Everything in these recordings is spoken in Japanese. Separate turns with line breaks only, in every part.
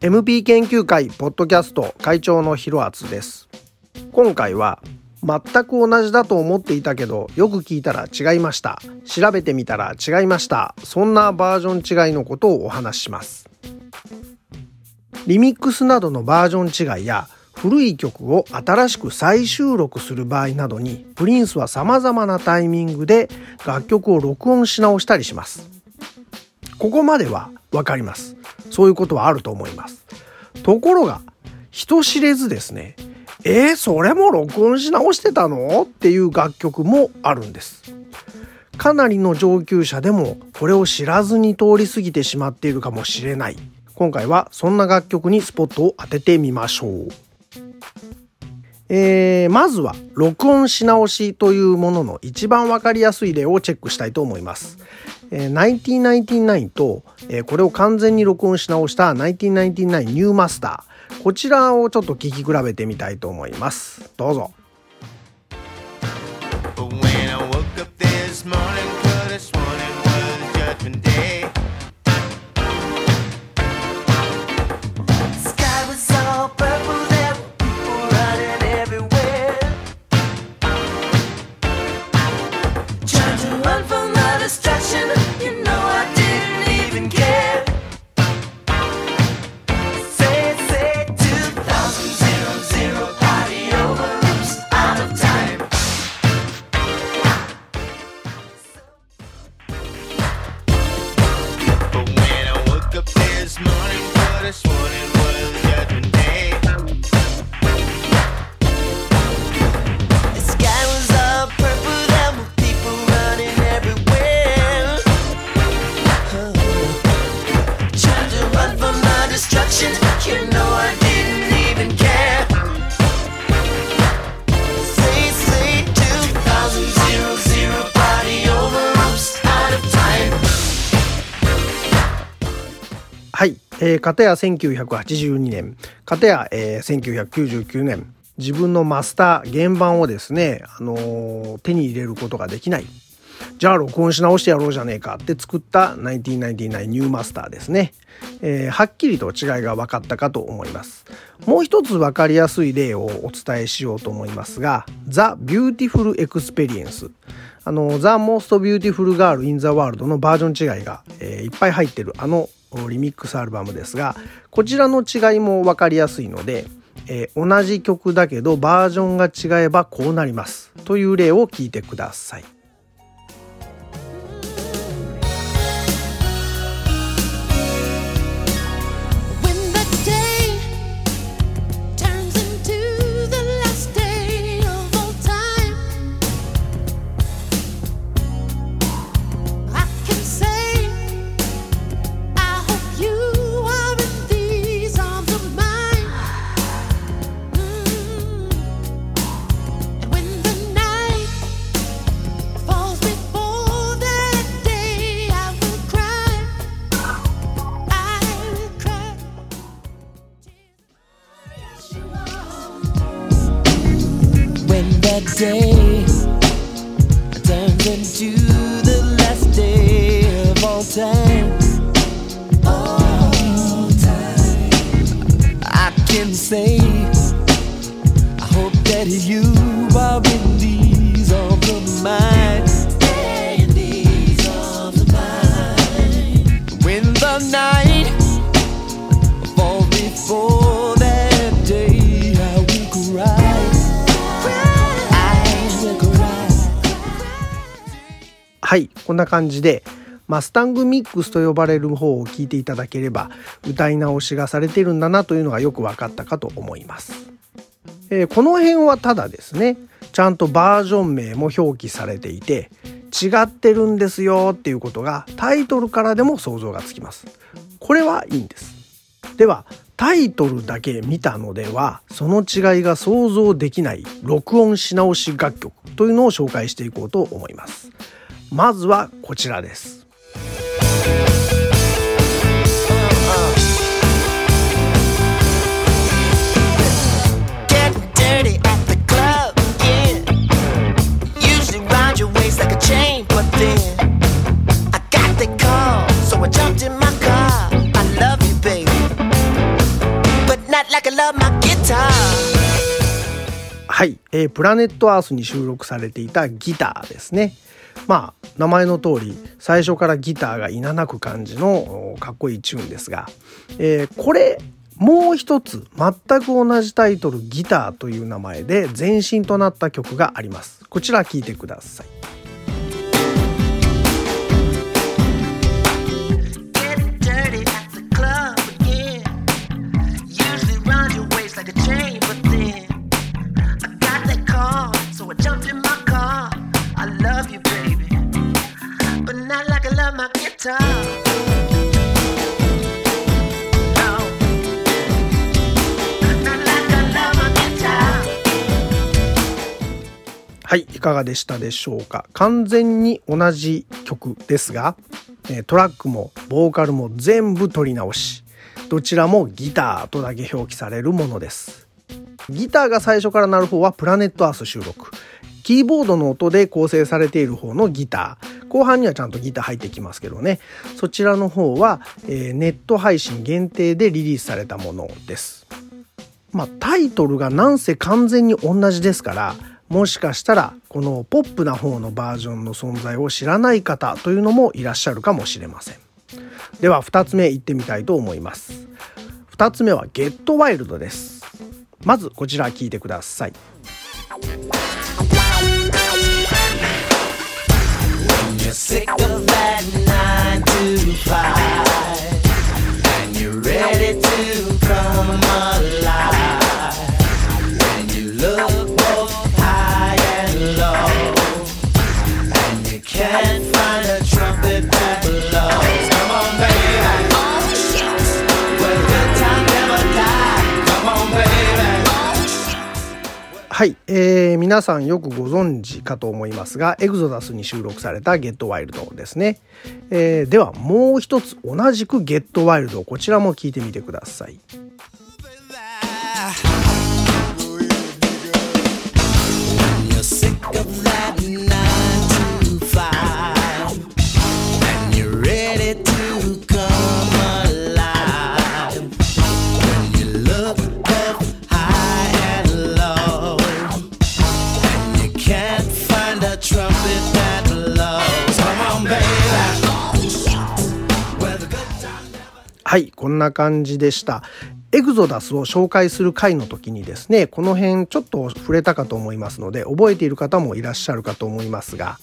MP 研究会ポッドキャスト会長のひろあつです。今回は全く同じだと思っていたけどよく聞いたら違いました。調べてみたら違いました。そんなバージョン違いのことをお話しします。リミックスなどのバージョン違いや古い曲を新しく再収録する場合などにプリンスは様々なタイミングで楽曲を録音し直したりします。ここまではわかります。そういうことはあると思います。ところが人知れずですねえー、それも録音し直してたの？っていう楽曲もあるんです。かなりの上級者でもこれを知らずに通り過ぎてしまっているかもしれない。今回はそんな楽曲にスポットを当ててみましょう。えー、まずは録音し直しというものの一番わかりやすい例をチェックしたいと思います。えー、1999と、えー、これを完全に録音し直した1999ニューマスターこちらをちょっと聞き比べてみたいと思います。どうぞ。えー、片や1982年、片や、えー、1999年、自分のマスター、原版をですね、あのー、手に入れることができない。じゃあ録音し直してやろうじゃねえかって作った1999ニューマスターですね。えー、はっきりと違いが分かったかと思います。もう一つ分かりやすい例をお伝えしようと思いますが、The Beautiful Experience。あの、The Most Beautiful Girl in the World のバージョン違いが、えー、いっぱい入ってるあのリミックスアルバムですがこちらの違いも分かりやすいので、えー、同じ曲だけどバージョンが違えばこうなりますという例を聞いてください。Can say, I hope that you are in these of the mind. In these of the mind. When the night falls before that day, I will cry. はい、こんな感じで、マスタングミックスと呼ばれる方を聞いていただければ、歌い直しがされてるんだなというのがよく分かったかと思います。えー、この辺はただですね、ちゃんとバージョン名も表記されていて、違ってるんですよっていうことがタイトルからでも想像がつきます。これはいいんです。では、タイトルだけ見たのでは、その違いが想像できない録音し直し楽曲というのを紹介していこうと思います。まずはこちらです。はい、えー、プラネットアースに収録されていたギターですね。まあ名前の通り最初からギターがいななく感じのかっこいいチューンですが、えー、これもう一つ全く同じタイトルギターという名前で前身となった曲があります。こちら聴いてください。かがでしたでしょうか？完全に同じ曲ですが、トラックもボーカルも全部取り直し、どちらもギターとだけ表記されるものです。ギターが最初から鳴る方はプラネットアース収録。キーボードの音で構成されている方のギター。後半にはちゃんとギター入ってきますけどね。そちらの方は、えー、ネット配信限定でリリースされたものです。まあタイトルがなんせ完全に同じですから、もしかしたらこのポップな方のバージョンの存在を知らない方というのもいらっしゃるかもしれません。では2つ目いってみたいと思います。2つ目はゲットワイルドです。まずこちら聞いてください。はい、皆さんよくご存知かと思いますが、エグゾダスに収録されたゲットワイルドですね。えー、ではもう一つ同じくゲットワイルド、こちらも聞いてみてください。はい、こんな感じでした。エグゾダスを紹介する回の時にですね、この辺ちょっと触れたかと思いますので、覚えている方もいらっしゃるかと思いますが、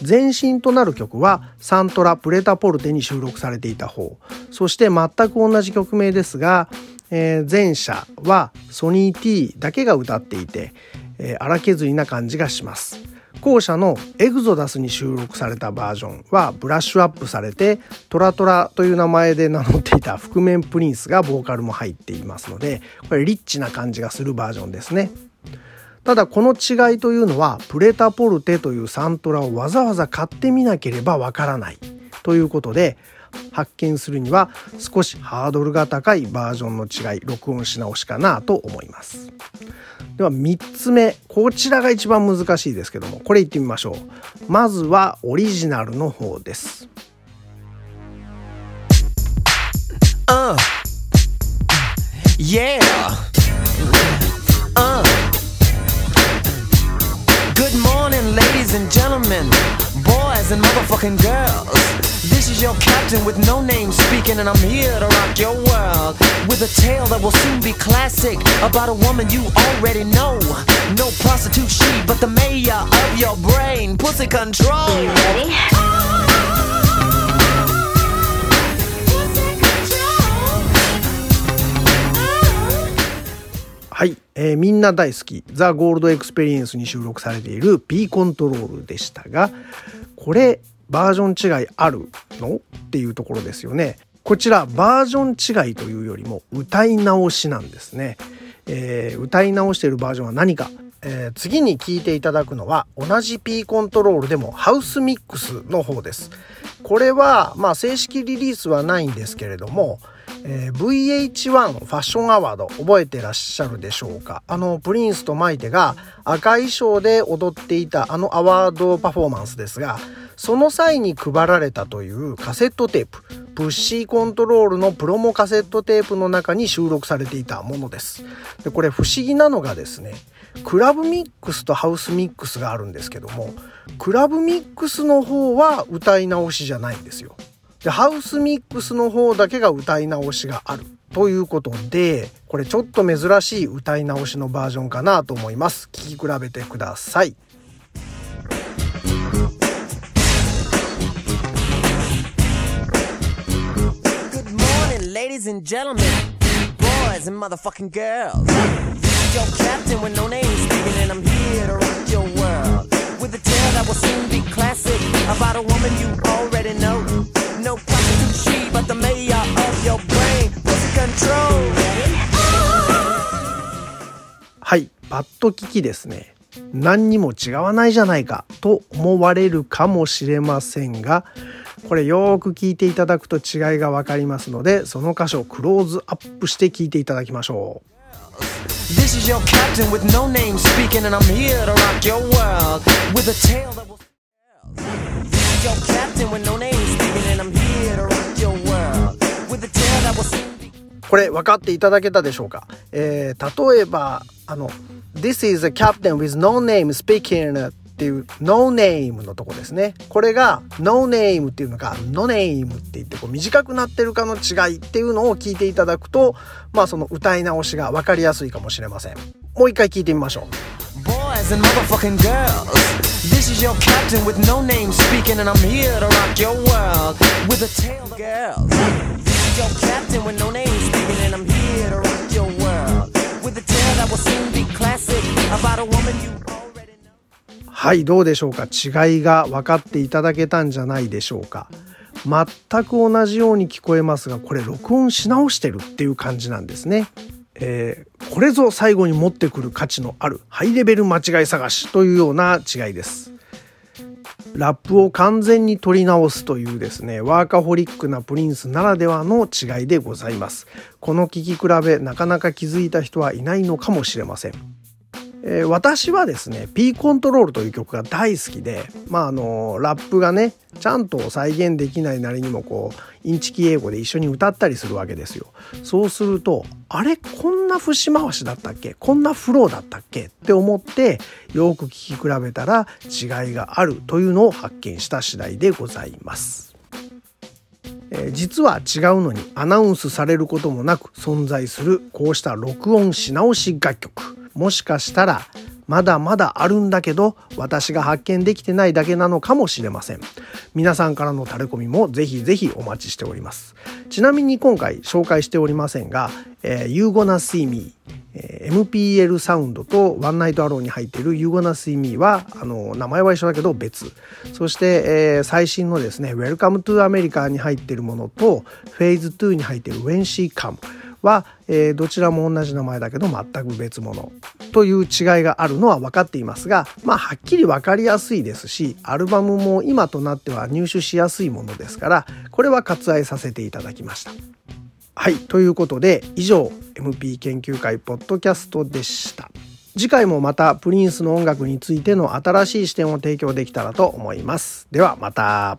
前身となる曲はサントラ・プレタポルテに収録されていた方、そして全く同じ曲名ですが、えー、前者はソニー T だけが歌っていて、えー、荒削りな感じがします。後者のエグゾダスに収録されたバージョンはブラッシュアップされてトラトラという名前で名乗っていた覆面プリンスがボーカルも入っていますのでこれリッチな感じがするバージョンですね。ただこの違いというのはプレタポルテというサントラをわざわざ買ってみなければわからないということで発見するには少しハードルが高いバージョンの違い録音し直しかなと思いますでは3つ目こちらが一番難しいですけどもこれいってみましょうまずはオリジナルの方です Uh. Yeah. Uh. Good morning, ladies and gentlemen, boys and motherfucking girls. This is your captain with no name speaking, and I'm here to rock your world with a tale that will soon be classic about a woman you already know. No prostitute, she, but the mayor of your brain. Pussy control. You ready? はい、えー、みんな大好き The Gold Experience に収録されている P コントロールでしたがこれバージョン違いあるの？っていうところですよね。こちらバージョン違いというよりも歌い直しなんですね。えー、歌い直しているバージョンは何か、えー、次に聴いていただくのは同じ P コントロールでもハウスミックスの方です。これはまあ正式リリースはないんですけれども、えー、VH1 ファッションアワード覚えてらっしゃるでしょうか？あのプリンスとマイテが赤衣装で踊っていたあのアワードパフォーマンスですがその際に配られたというカセットテーププッシーコントロールのプロモカセットテープの中に収録されていたものです。でこれ不思議なのがですねクラブミックスとハウスミックスがあるんですけどもクラブミックスの方は歌い直しじゃないんですよ。でハウスミックスの方だけが歌い直しがあるということでこれちょっと珍しい歌い直しのバージョンかなと思います聞き比べてください ladies and gentlemen, boys and motherfucking girls. Your captain with no name speaking, and I'm here to rock your world. With a tale that will soon be classic about a woman you already know. No prostitute she, but the mayor of your brain. Pussy control. はい、バット機器ですね。何にも違わないじゃないかと思われるかもしれませんがこれよく聞いていただくと違いが分かりますのでその箇所をクローズアップして聞いていただきましょう。This is your captain with no name speaking and I'm here to rock your world with a tale that will This is your captain with no name speaking これ分かっていただけたでしょうか、えー、例えばあの This is a captain with no name speaking っていう no name のとこですね。これが no name っていうのか no name って言ってこう短くなってるかの違いっていうのを聞いていただくと、まあその歌い直しが分かりやすいかもしれません。もう一回聞いてみましょう。Boys and motherfucking girls, this is your captain with no name speaking, and I'm here to rock your world with a tail girls. はいどうでしょうか？違いが分かっていただけたんじゃないでしょうか？全く同じように聞こえますがこれ録音し直してるっていう感じなんですね、え、これぞ最後に持ってくる価値のあるハイレベル間違い探しというような違いです。ラップを完全に取り直すというですねワーカホリックなプリンスならではの違いでございます。この聴き比べなかなか気づいた人はいないのかもしれません。えー、私はですね P コントロールという曲が大好きでまああのラップがねちゃんと再現できないなりにもこうインチキ英語で一緒に歌ったりするわけですよ。そうするとあれこんな節回しだったっけ？こんなフローだったっけ？って思ってよく聴き比べたら違いがあるというのを発見した次第でございます。え実は違うのにアナウンスされることもなく存在するこうした録音し直し楽曲。もしかしたらまだまだあるんだけど私が発見できてないだけなのかもしれません。皆さんからのタレコミもぜひぜひお待ちしております。ちなみに今回紹介しておりませんが「えー、You Gonna See Me」えー、 MPLSound と One Nite Alone に入っている You Gonna See Me はあの名前は一緒だけど別。そして、えー、最新のですね Welcome to America に入っているものと Phase 2に入っている When She Come は、えー、どちらも同じ名前だけど全く別物という違いがあるのは分かっていますが、まあ、はっきり分かりやすいですしアルバムも今となっては入手しやすいものですからこれは割愛させていただきました。はいということで以上 MP 研究会ポッドキャストでした。次回もまたプリンスの音楽についての新しい視点を提供できたらと思います。ではまた。